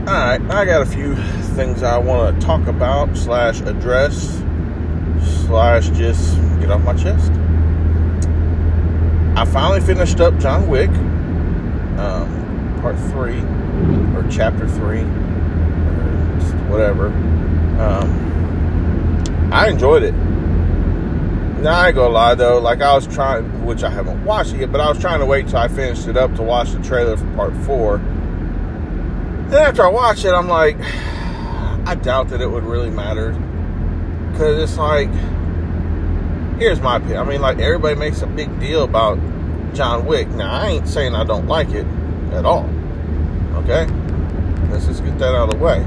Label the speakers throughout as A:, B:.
A: All right, I got a few things I want to talk about slash address slash just get off my chest. I finally finished up John Wick, um, part three or chapter three, or whatever. Um, I enjoyed it. Now I ain't gonna lie though, like I was trying, which I haven't watched yet, but I was trying to wait till I finished it up to watch the trailer for part four. And after I watched it, I'm like, I doubt that it would really matter, because it's like, here's my opinion. I mean, like everybody makes a big deal about John Wick. Now I ain't saying I don't like it at all. Okay, let's just get that out of the way.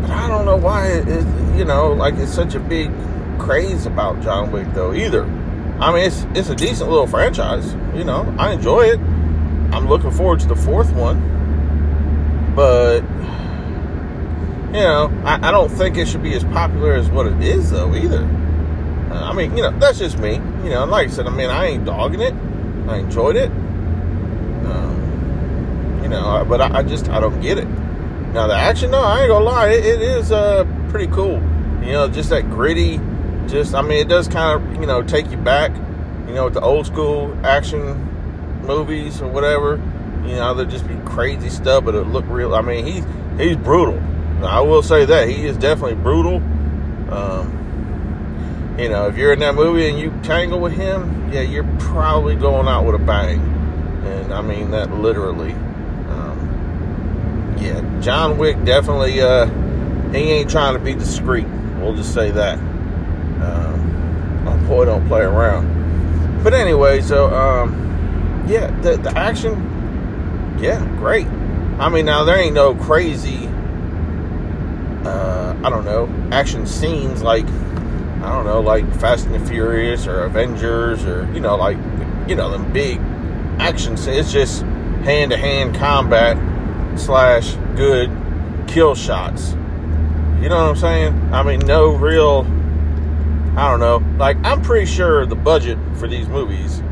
A: But I don't know why it, it you know, like it's such a big craze about John Wick though either. I mean, it's it's a decent little franchise. You know, I enjoy it. I'm looking forward to the fourth one, but you know, I, I don't think it should be as popular as what it is though either. Uh, I mean, you know, that's just me. You know, like I said, I mean, I ain't dogging it. I enjoyed it. Um, you know, but I, I, just I don't get it. Now the action, no, I ain't gonna lie, it, it is uh pretty cool. You know, just that gritty just I mean it does kind of you know take you back you know with the old school action movies or whatever you know there just be crazy stuff but it look real I mean he's he's brutal. I will say that he is definitely brutal. Um, you know if you're in that movie and you tangle with him yeah you're probably going out with a bang. And I mean that literally. Um, yeah John Wick definitely uh, he ain't trying to be discreet. We'll just say that. Um, my boy don't play around. But anyway, so um, yeah, the the action, yeah, great. I mean, now there ain't no crazy, uh, I don't know, action scenes like I don't know, like Fast and the Furious or Avengers or you know, like you know, them big action scenes. It's just hand to hand combat slash good kill shots. You know what I'm saying? I mean, no real I don't know. Like, I'm pretty sure the budget for these movies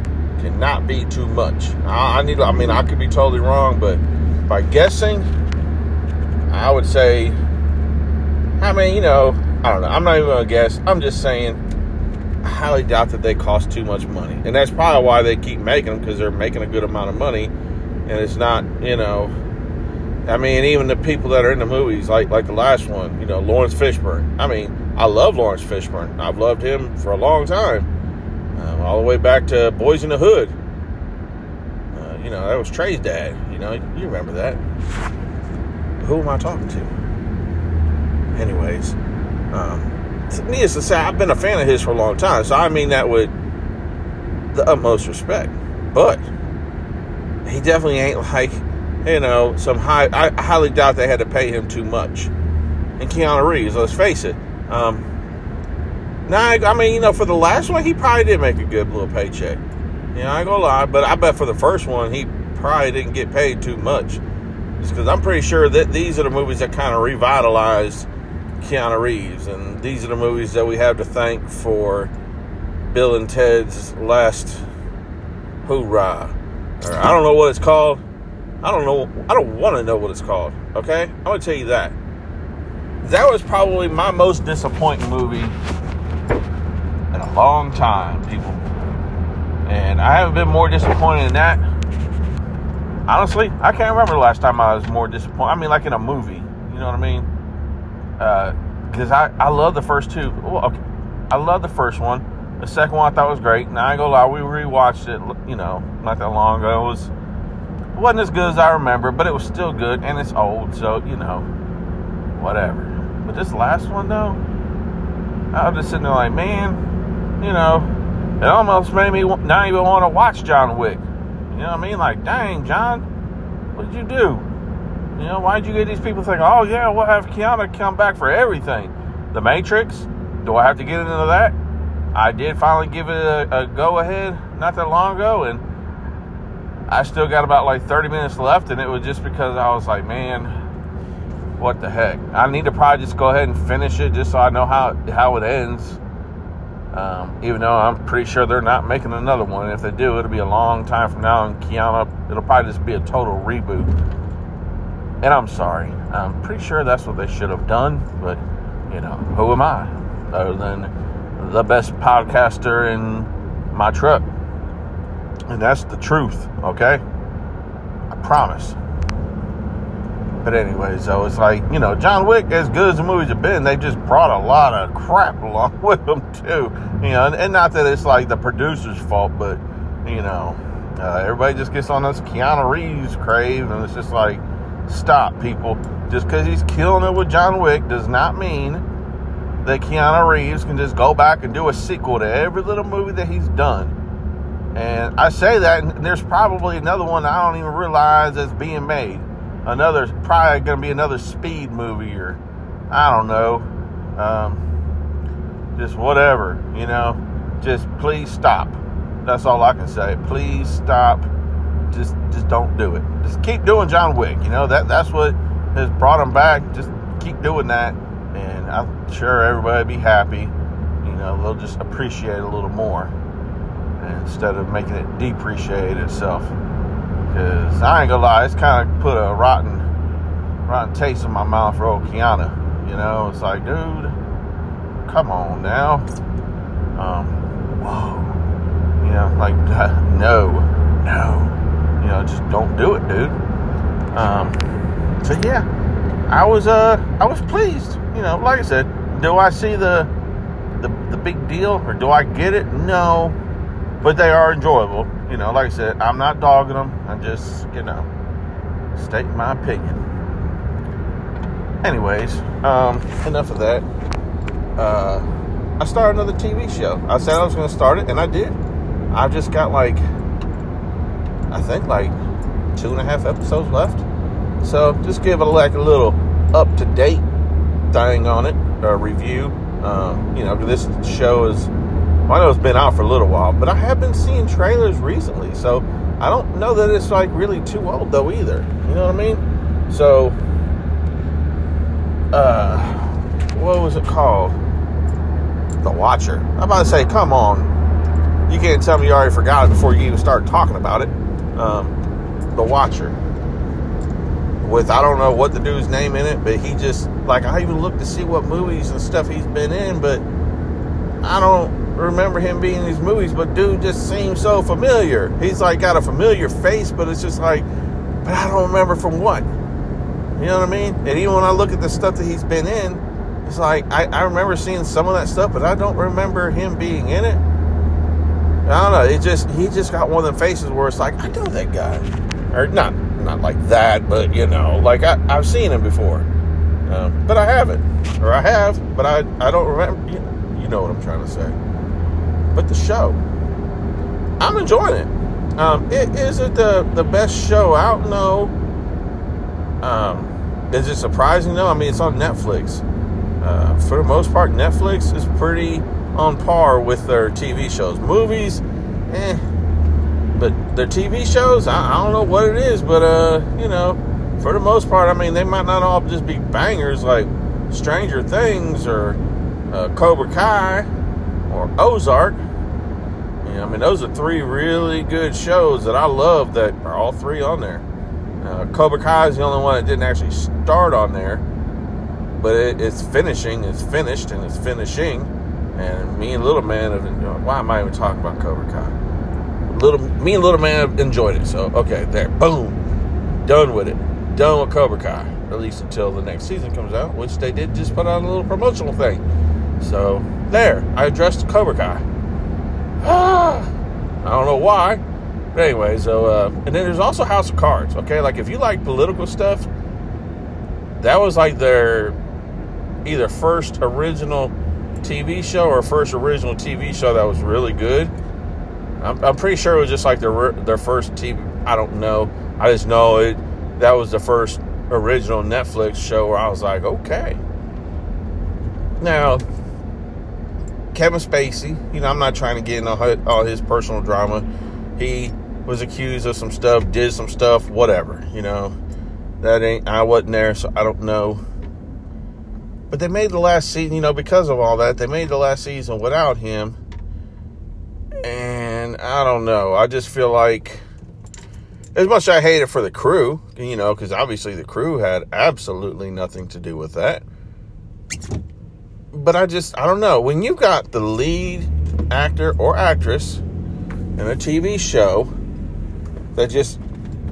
A: cannot be too much. I, I need. I mean, I could be totally wrong, but by guessing, I would say. I mean, you know, I don't know. I'm not even gonna guess. I'm just saying. I highly doubt that they cost too much money, and that's probably why they keep making them because they're making a good amount of money, and it's not, you know. I mean, even the people that are in the movies, like like the last one, you know, Laurence Fishburne. I mean, I love Laurence Fishburne. I've loved him for a long time, all the way back to Boys in the Hood. Uh, you know, that was Trey's dad. You know, you remember that. Who am I talking to? Anyways, um, needless to say, I've been a fan of his for a long time, so I mean that with the utmost respect. But he definitely ain't like, you know, some high. I highly doubt they had to pay him too much. And Keanu Reeves, let's face it, um, now, I mean, you know, for the last one, he probably did make a good little paycheck. You know, I ain't gonna lie, but I bet for the first one, he probably didn't get paid too much. Just because I'm pretty sure that these are the movies that kind of revitalized Keanu Reeves, and these are the movies that we have to thank for Bill and Ted's last hoorah. Or I don't know what it's called. I don't know. I don't want to know what it's called. Okay, I'm gonna tell you that that was probably my most disappointing movie long time, people. And I haven't been more disappointed in that. Honestly, I can't remember the last time I was more disappointed. I mean, like in a movie, you know what I mean? Because uh, I, I love the first two. Well, okay. I love the first one. The second one I thought was great. Now I gonna lie, we rewatched it, you know, not that long ago. It was it wasn't as good as I remember, but it was still good, and it's old, so you know, whatever. But this last one, though, I was just sitting there like, man, you know, it almost made me not even want to watch John Wick. You know what I mean? Like, dang, John, what did you do? You know, why'd you get these people thinking, oh, yeah, we'll have Keanu come back for everything? The Matrix? Do I have to get into that? I did finally give it a, a go ahead not that long ago, and I still got about like 30 minutes left, and it was just because I was like, man, what the heck? I need to probably just go ahead and finish it just so I know how how it ends. Um, even though I'm pretty sure they're not making another one. If they do, it'll be a long time from now, and Keanu, it'll probably just be a total reboot. and I'm sorry. I'm pretty sure that's what they should have done, but you know, who am I other than the best podcaster in my truck? And that's the truth, okay? I promise. But anyways, though, it's like, you know, John Wick, as good as the movies have been, they just brought a lot of crap along with them, too. You know, and, and not that it's like the producer's fault, but, you know, uh, everybody just gets on this Keanu Reeves crave, and it's just like, stop, people. Just because he's killing it with John Wick does not mean that Keanu Reeves can just go back and do a sequel to every little movie that he's done. And I say that, and there's probably another one I don't even realize that's being made another probably going to be another speed movie or I don't know, um, just whatever, you know. Just please stop. That's all I can say. Please stop. Just just don't do it. Just keep doing John Wick. You know that that's what has brought him back. Just keep doing that, and I'm sure everybody will be happy. You know they'll just appreciate it a little more instead of making it depreciate itself. Cause I ain't gonna lie, it's kind of put a rotten, rotten taste in my mouth for old Keanu. You know, it's like, dude, come on now. Um, whoa. You know, like, no, no. You know, just don't do it, dude. Um, so yeah, I was, uh, I was pleased. You know, like I said, do I see the, the, the big deal or do I get it? No, but they are enjoyable. You know, like I said, I'm not dogging them. I'm just, you know, stating my opinion. Anyways, um, enough of that. Uh, I started another TV show. I said I was going to start it, and I did. I just got like, I think like two and a half episodes left. So just give it like a little up to date thing on it, a review. Um, you know, this show is I know it's been out for a little while, but I have been seeing trailers recently, so I don't know that it's like really too old though either. You know what I mean? So, uh, what was it called? The Watcher. I'm about to say, come on. You can't tell me you already forgot it before you even start talking about it. Um, the Watcher. With I don't know what the dude's name in it, but he just like I even looked to see what movies and stuff he's been in, but I don't remember him being in these movies, but dude just seems so familiar. He's like got a familiar face, but it's just like, but I don't remember from what. You know what I mean? And even when I look at the stuff that he's been in, it's like I, I remember seeing some of that stuff, but I don't remember him being in it. I don't know. It just he just got one of the faces where it's like I know that guy, or not not like that, but you know, like I, I've seen him before, um, but I haven't, or I have, but I I don't remember. You know, you know what I'm trying to say but the show. I'm enjoying it. Um, it is it the the best show out? No. Um, is it surprising? No. I mean, it's on Netflix. Uh, for the most part, Netflix is pretty on par with their TV shows. Movies, eh. But their TV shows, I, I don't know what it is, but uh, you know, for the most part, I mean, they might not all just be bangers like Stranger Things or uh, Cobra Kai or Ozark. I mean, those are three really good shows that I love that are all three on there. Uh, Cobra Kai is the only one that didn't actually start on there, but it, it's finishing, it's finished, and it's finishing. And me and Little Man have enjoyed. Why am I even talking about Cobra Kai? Little me and Little Man have enjoyed it. So okay, there, boom, done with it. Done with Cobra Kai, at least until the next season comes out, which they did just put on a little promotional thing. So there, I addressed Cobra Kai. I don't know why. But anyway, so uh, and then there's also House of Cards. Okay, like if you like political stuff, that was like their either first original TV show or first original TV show that was really good. I'm, I'm pretty sure it was just like their their first TV. I don't know. I just know it. That was the first original Netflix show where I was like, okay. Now, Kevin Spacey, you know, I'm not trying to get into all his personal drama. He was accused of some stuff, did some stuff, whatever, you know. That ain't, I wasn't there, so I don't know. But they made the last season, you know, because of all that, they made the last season without him. And I don't know. I just feel like as much as I hate it for the crew, you know, because obviously the crew had absolutely nothing to do with that. But I just, I don't know. When you've got the lead actor or actress in a TV show that just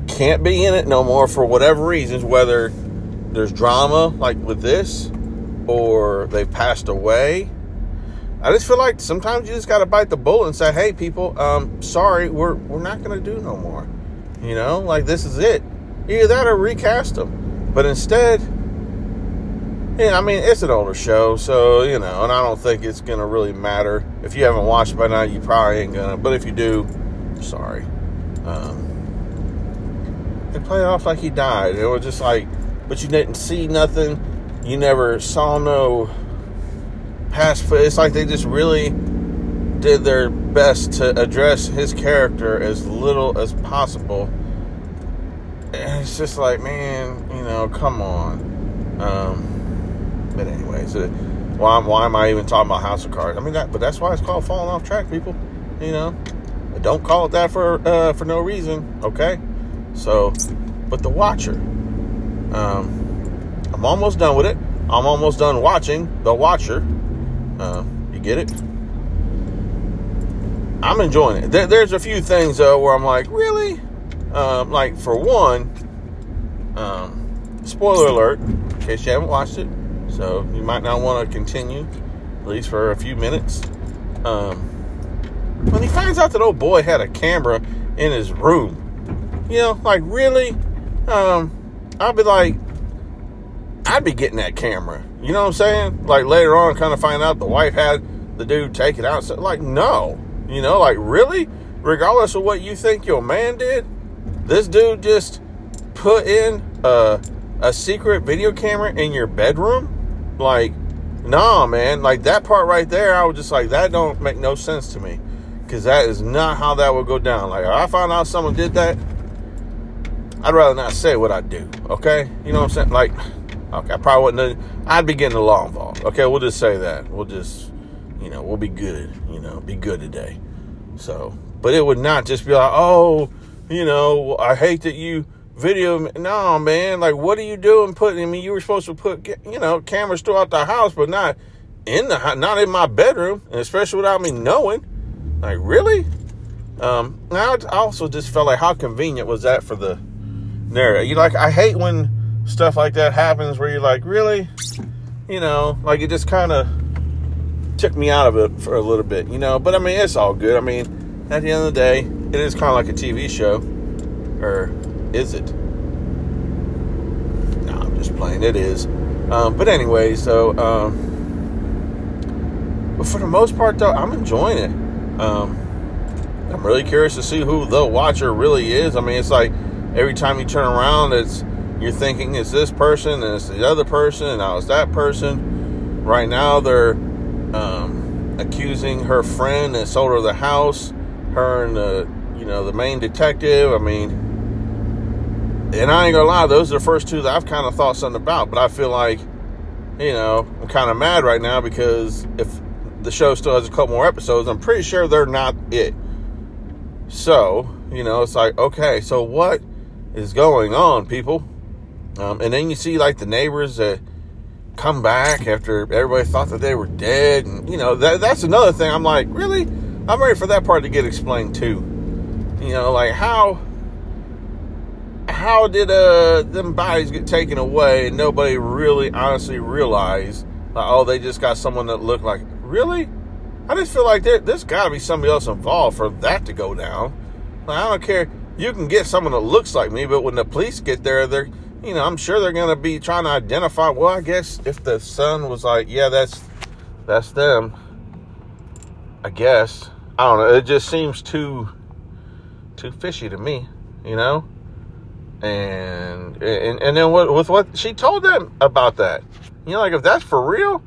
A: can't be in it no more for whatever reasons, whether there's drama like with this or they've passed away. I just feel like sometimes you just got to bite the bullet and say, "Hey, people, um, sorry, we're we're not going to do no more." You know, like this is it. Either that or recast them. But instead, yeah, I mean, it's an older show, so, you know, and I don't think it's going to really matter. If you haven't watched by now, you probably ain't going to. But if you do, sorry. Um, they play it off like he died. It was just like, but you didn't see nothing. You never saw no past. It's like they just really did their best to address his character as little as possible. And it's just like, man, you know, come on. Um, but anyways, uh, why, why am I even talking about House of Cards? I mean, that, but that's why it's called falling off track, people. You know, don't call it that for uh, for no reason, okay? So, but the Watcher, um, I'm almost done with it. I'm almost done watching the Watcher. Uh, you get it? I'm enjoying it. There, there's a few things though where I'm like, really? Um, like for one, um, spoiler alert, in case you haven't watched it, so you might not want to continue, at least for a few minutes. Um, when he finds out that old boy had a camera in his room, you know, like really, um, I'd be like, I'd be getting that camera. You know what I'm saying? Like later on, kind of find out the wife had the dude take it out. So, like, no, you know, like really, regardless of what you think your man did, this dude just put in a a secret video camera in your bedroom. Like, nah, man. Like that part right there, I was just like, that don't make no sense to me, because that is not how that would go down. Like, I found out someone did that, I'd rather not say what I do. Okay, you know what I'm saying? Like, okay, I probably wouldn't. I'd be getting the law involved. Okay, we'll just say that. We'll just you know, we'll be good, you know, be good today. So, but it would not just be like, oh, you know, I hate that you video. No, man, like, what are you doing? Putting, I mean, you were supposed to put, you know, cameras throughout the house, but not in the, not in my bedroom, and especially without me knowing. Like, really? Um, now I also just felt like how convenient was that for the narrative? You like, I hate when stuff like that happens where you're like, really? You know, like it just kind of took me out of it for a little bit, you know. But I mean, it's all good. I mean, at the end of the day, it is kind of like a TV show, or is it? No, I'm just playing. It is. Um, but anyway, so um, but for the most part, though, I'm enjoying it. Um, I'm really curious to see who the Watcher really is. I mean, it's like every time you turn around, it's you're thinking it's this person and it's the other person and now it's that person. Right now, they're um, accusing her friend that sold her the house, her and the you know the main detective. I mean, and I ain't gonna lie, those are the first two that I've kind of thought something about. But I feel like, you know, I'm kind of mad right now because if the show still has a couple more episodes, I'm pretty sure they're not it. So, you know, it's like, okay, so what is going on, people? Um, and then you see like the neighbors that come back after everybody thought that they were dead, and you know that that's another thing. I'm like, really? I'm ready for that part to get explained too. You know, like how how did uh them bodies get taken away? And nobody really honestly realized like oh they just got someone that looked like really? I just feel like there, there's got to be somebody else involved for that to go down. Like, i don't care. You can get someone that looks like me but when the police get there they're you know i'm sure they're to be trying to identify well i guess if the son was like yeah that's that's them. I guess. I don't know. It just seems too too fishy to me you know and and and then what with what she told them about that. You know, like if that's for real,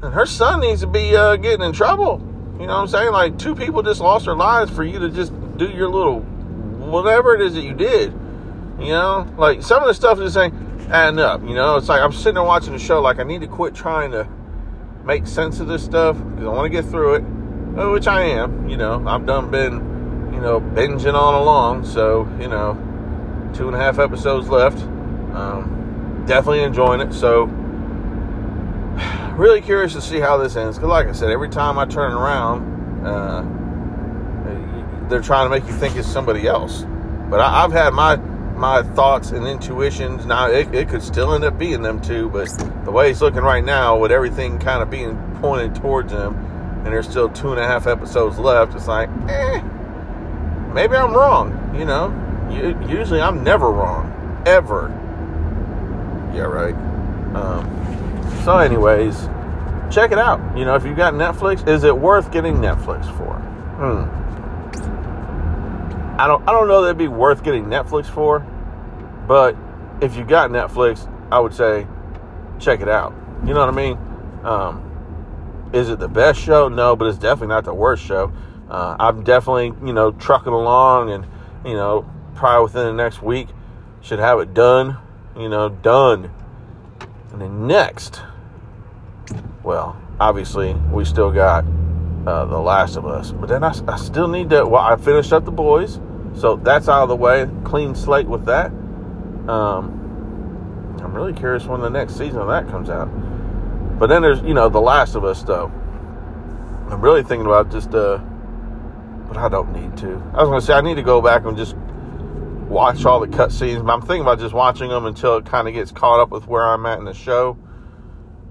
A: then her son needs to be uh, getting in trouble. You know what I'm saying? Like two people just lost their lives for you to just do your little whatever it is that you did. You know, like some of the stuff is saying adding up. You know, it's like I'm sitting there watching the show. Like I need to quit trying to make sense of this stuff because I want to get through it, which I am. You know, I've done been you know, binging on along. So, you know, two and a half episodes left. Um, definitely enjoying it. So, really curious to see how this ends. Because, like I said, every time I turn around, uh, they're trying to make you think it's somebody else. But I, have had my my thoughts and intuitions. Now it, it could still end up being them too, but the way it's looking right now, with everything kind of being pointed towards them, and there's still two and a half episodes left, it's like, eh, maybe I'm wrong. You know, usually I'm never wrong, ever. Yeah, right. Um, so, anyways, check it out. You know, if you've got Netflix, is it worth getting Netflix for? Hmm. I don't I don't know that'd be worth getting Netflix for, but if you got Netflix, I would say check it out. You know what I mean? Um, is it the best show? No, but it's definitely not the worst show. Uh, I'm definitely you know trucking along, and you know probably within the next week should have it done. You know, done. And then next, well, obviously we still got uh, The Last of Us. But then I, I still need to. Well, I finished up The Boys, so that's out of the way. Clean slate with that. Um, I'm really curious when the next season of that comes out. But then there's, you know, The Last of Us, though. I'm really thinking about just, uh, but I don't need to. I was going to say, I need to go back and just watch all the cutscenes, but I'm thinking about just watching them until it kind of gets caught up with where I'm at in the show.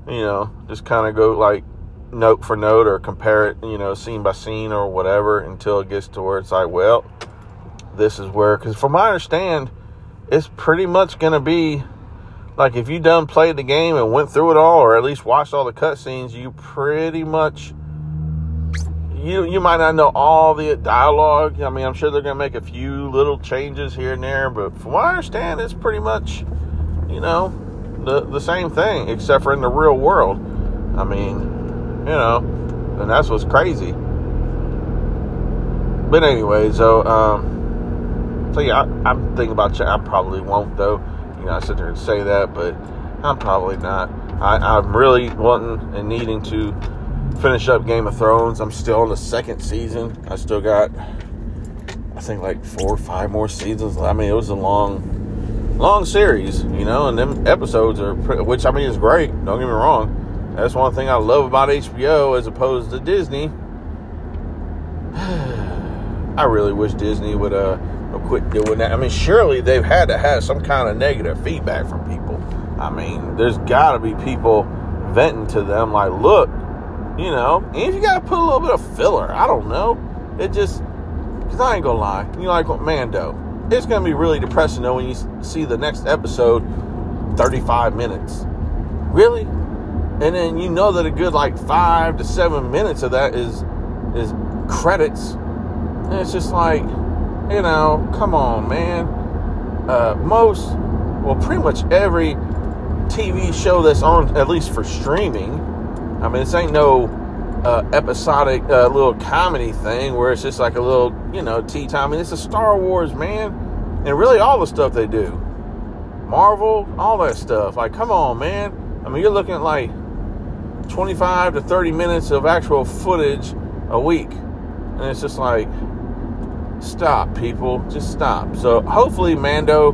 A: You know, just kind of go like note for note or compare it, you know, scene by scene or whatever until it gets to where it's like, well, this is where, because from my understand, it's pretty much going to be like if you done played the game and went through it all, or at least watched all the cutscenes, you pretty much you you might not know all the dialogue. I mean, I'm sure they're going to make a few little changes here and there, but from what I understand, it's pretty much you know the the same thing except for in the real world. I mean, you know, and that's what's crazy. But anyway, so um, so yeah, I, am thinking about. You. I probably won't though. You know, I sit there and say that, but I'm probably not. I, I'm really wanting and needing to finish up Game of Thrones. I'm still in the second season. I still got, I think, like four or five more seasons. I mean, it was a long, long series, you know, and them episodes are, which I mean is great. Don't get me wrong that's one thing I love about HBO as opposed to Disney. I really wish Disney would uh quit doing that. I mean, surely they've had to have some kind of negative feedback from people. I mean, there's got to be people venting to them like, look, you know, and if you got to put a little bit of filler, I don't know. It just, because I ain't gonna lie, you like Mando, it's gonna be really depressing though when you see the next episode, 35 minutes. Really? and then you know that a good like five to seven minutes of that is is credits and it's just like you know come on man uh, most well pretty much every tv show that's on at least for streaming i mean this ain't no uh, episodic uh, little comedy thing where it's just like a little you know tea time I mean, it's a star wars man and really all the stuff they do marvel all that stuff like come on man i mean you're looking at like 25 to 30 minutes of actual footage a week. And it's just like, stop, people. Just stop. So hopefully, Mando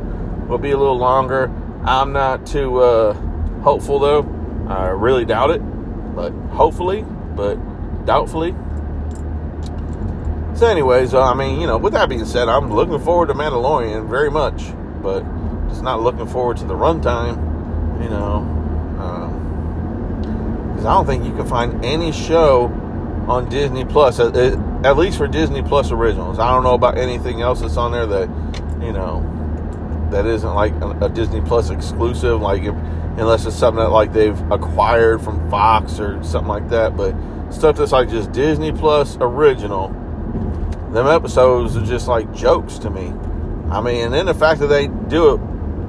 A: will be a little longer. I'm not too uh, hopeful, though. I really doubt it. But hopefully, but doubtfully. So, anyways, uh, I mean, you know, with that being said, I'm looking forward to Mandalorian very much, but just not looking forward to the runtime. You know, because I don't think you can find any show on Disney Plus, at, at least for Disney Plus originals. I don't know about anything else that's on there that, you know, that isn't like a, Disney Plus exclusive, like if, unless it's something that like they've acquired from Fox or something like that. But stuff that's like just Disney Plus original, them episodes are just like jokes to me. I mean, and then the fact that they do it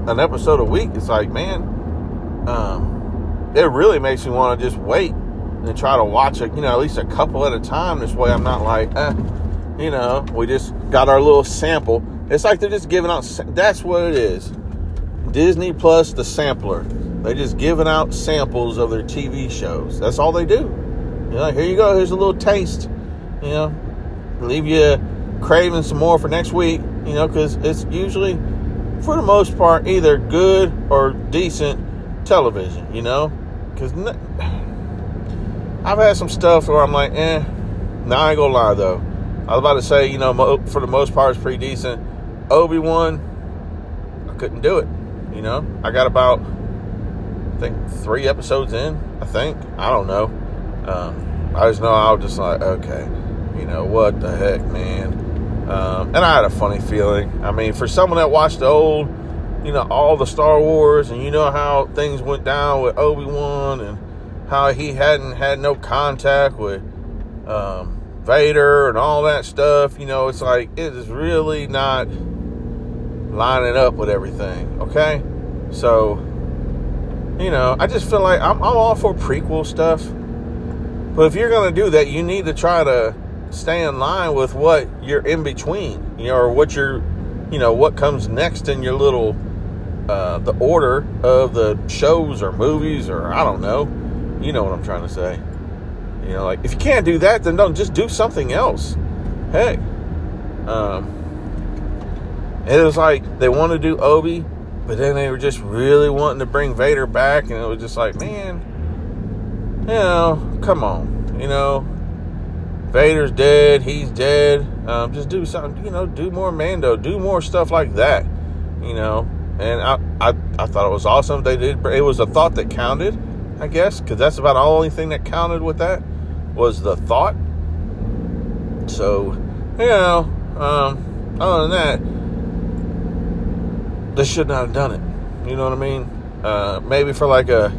A: an episode a week, it's like, man, um, it really makes me want to just wait and try to watch it, you know, at least a couple at a time. This way I'm not like, eh, you know, we just got our little sample. It's like they're just giving out, that's what it is. Disney Plus, the sampler. They just giving out samples of their TV shows. That's all they do. You know, here you go. Here's a little taste. You know, leave you craving some more for next week, you know, because it's usually, for the most part, either good or decent television, you know? Because I've had some stuff where I'm like, eh, now I ain't gonna lie though. I was about to say, you know, for the most part, it's pretty decent. Obi Wan, I couldn't do it. You know, I got about, I think, three episodes in. I think I don't know. Um, I just know I was just like, okay, you know what the heck, man. Um, and I had a funny feeling. I mean, for someone that watched the old, you know, all the Star Wars, and you know how things went down with Obi Wan, and how he hadn't had no contact with um, Vader and all that stuff. You know, it's like it is really not lining up with everything. Okay, so you know, I just feel like I'm, I'm all for prequel stuff, but if you're gonna do that, you need to try to stay in line with what you're in between, you know, or what you're, you know, what comes next in your little, uh, the order of the shows or movies or I don't know, you know what I'm trying to say. You know, like if you can't do that, then don't just do something else. Hey, um, it was like they want to do Obi, but then they were just really wanting to bring Vader back, and it was just like, man, you know, come on, you know, Vader's dead, he's dead. Um, just do something, you know, do more Mando, do more stuff like that, you know. And I, I, I thought it was awesome. They did. It was a thought that counted, I guess, because that's about the only thing that counted with that was the thought. So, you know, um, other than that, they should not have done it. You know what I mean? Uh, maybe for like a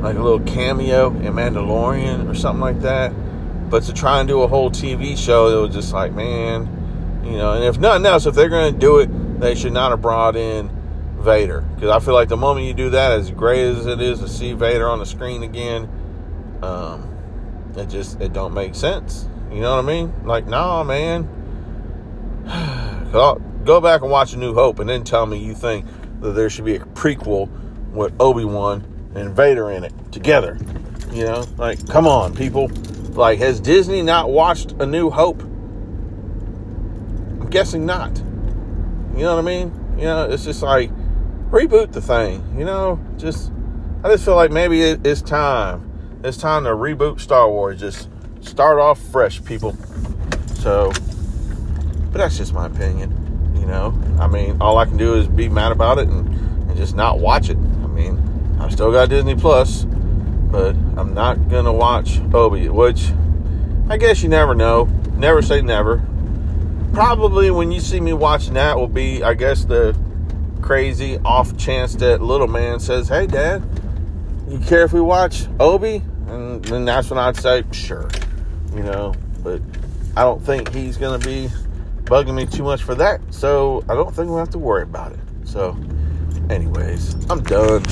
A: like a little cameo in Mandalorian or something like that. But to try and do a whole TV show, it was just like, man, you know. And if nothing else, if they're going to do it, they should not have brought in Vader because I feel like the moment you do that, as great as it is to see Vader on the screen again, um, it just it don't make sense. You know what I mean? Like, nah, man. Go back and watch A New Hope, and then tell me you think that there should be a prequel with Obi Wan and Vader in it together. You know, like, come on, people. Like, has Disney not watched A New Hope? I'm guessing not. You know what I mean? You know, it's just like reboot the thing. You know, just I just feel like maybe it's time it's time to reboot Star Wars. Just start off fresh, people. So, but that's just my opinion. You know, I mean, all I can do is be mad about it and, and just not watch it. I mean, I've still got Disney Plus, but I'm not gonna watch Obi, which I guess you never know. Never say never. Probably when you see me watching that will be, I guess, the crazy off chance that little man says, "Hey, Dad, you care if we watch Obi?" Mm, and then that's when I'd say, sure, you know, but I don't think he's going to be bugging me too much for that. So I don't think we'll have to worry about it. So, anyways, I'm done.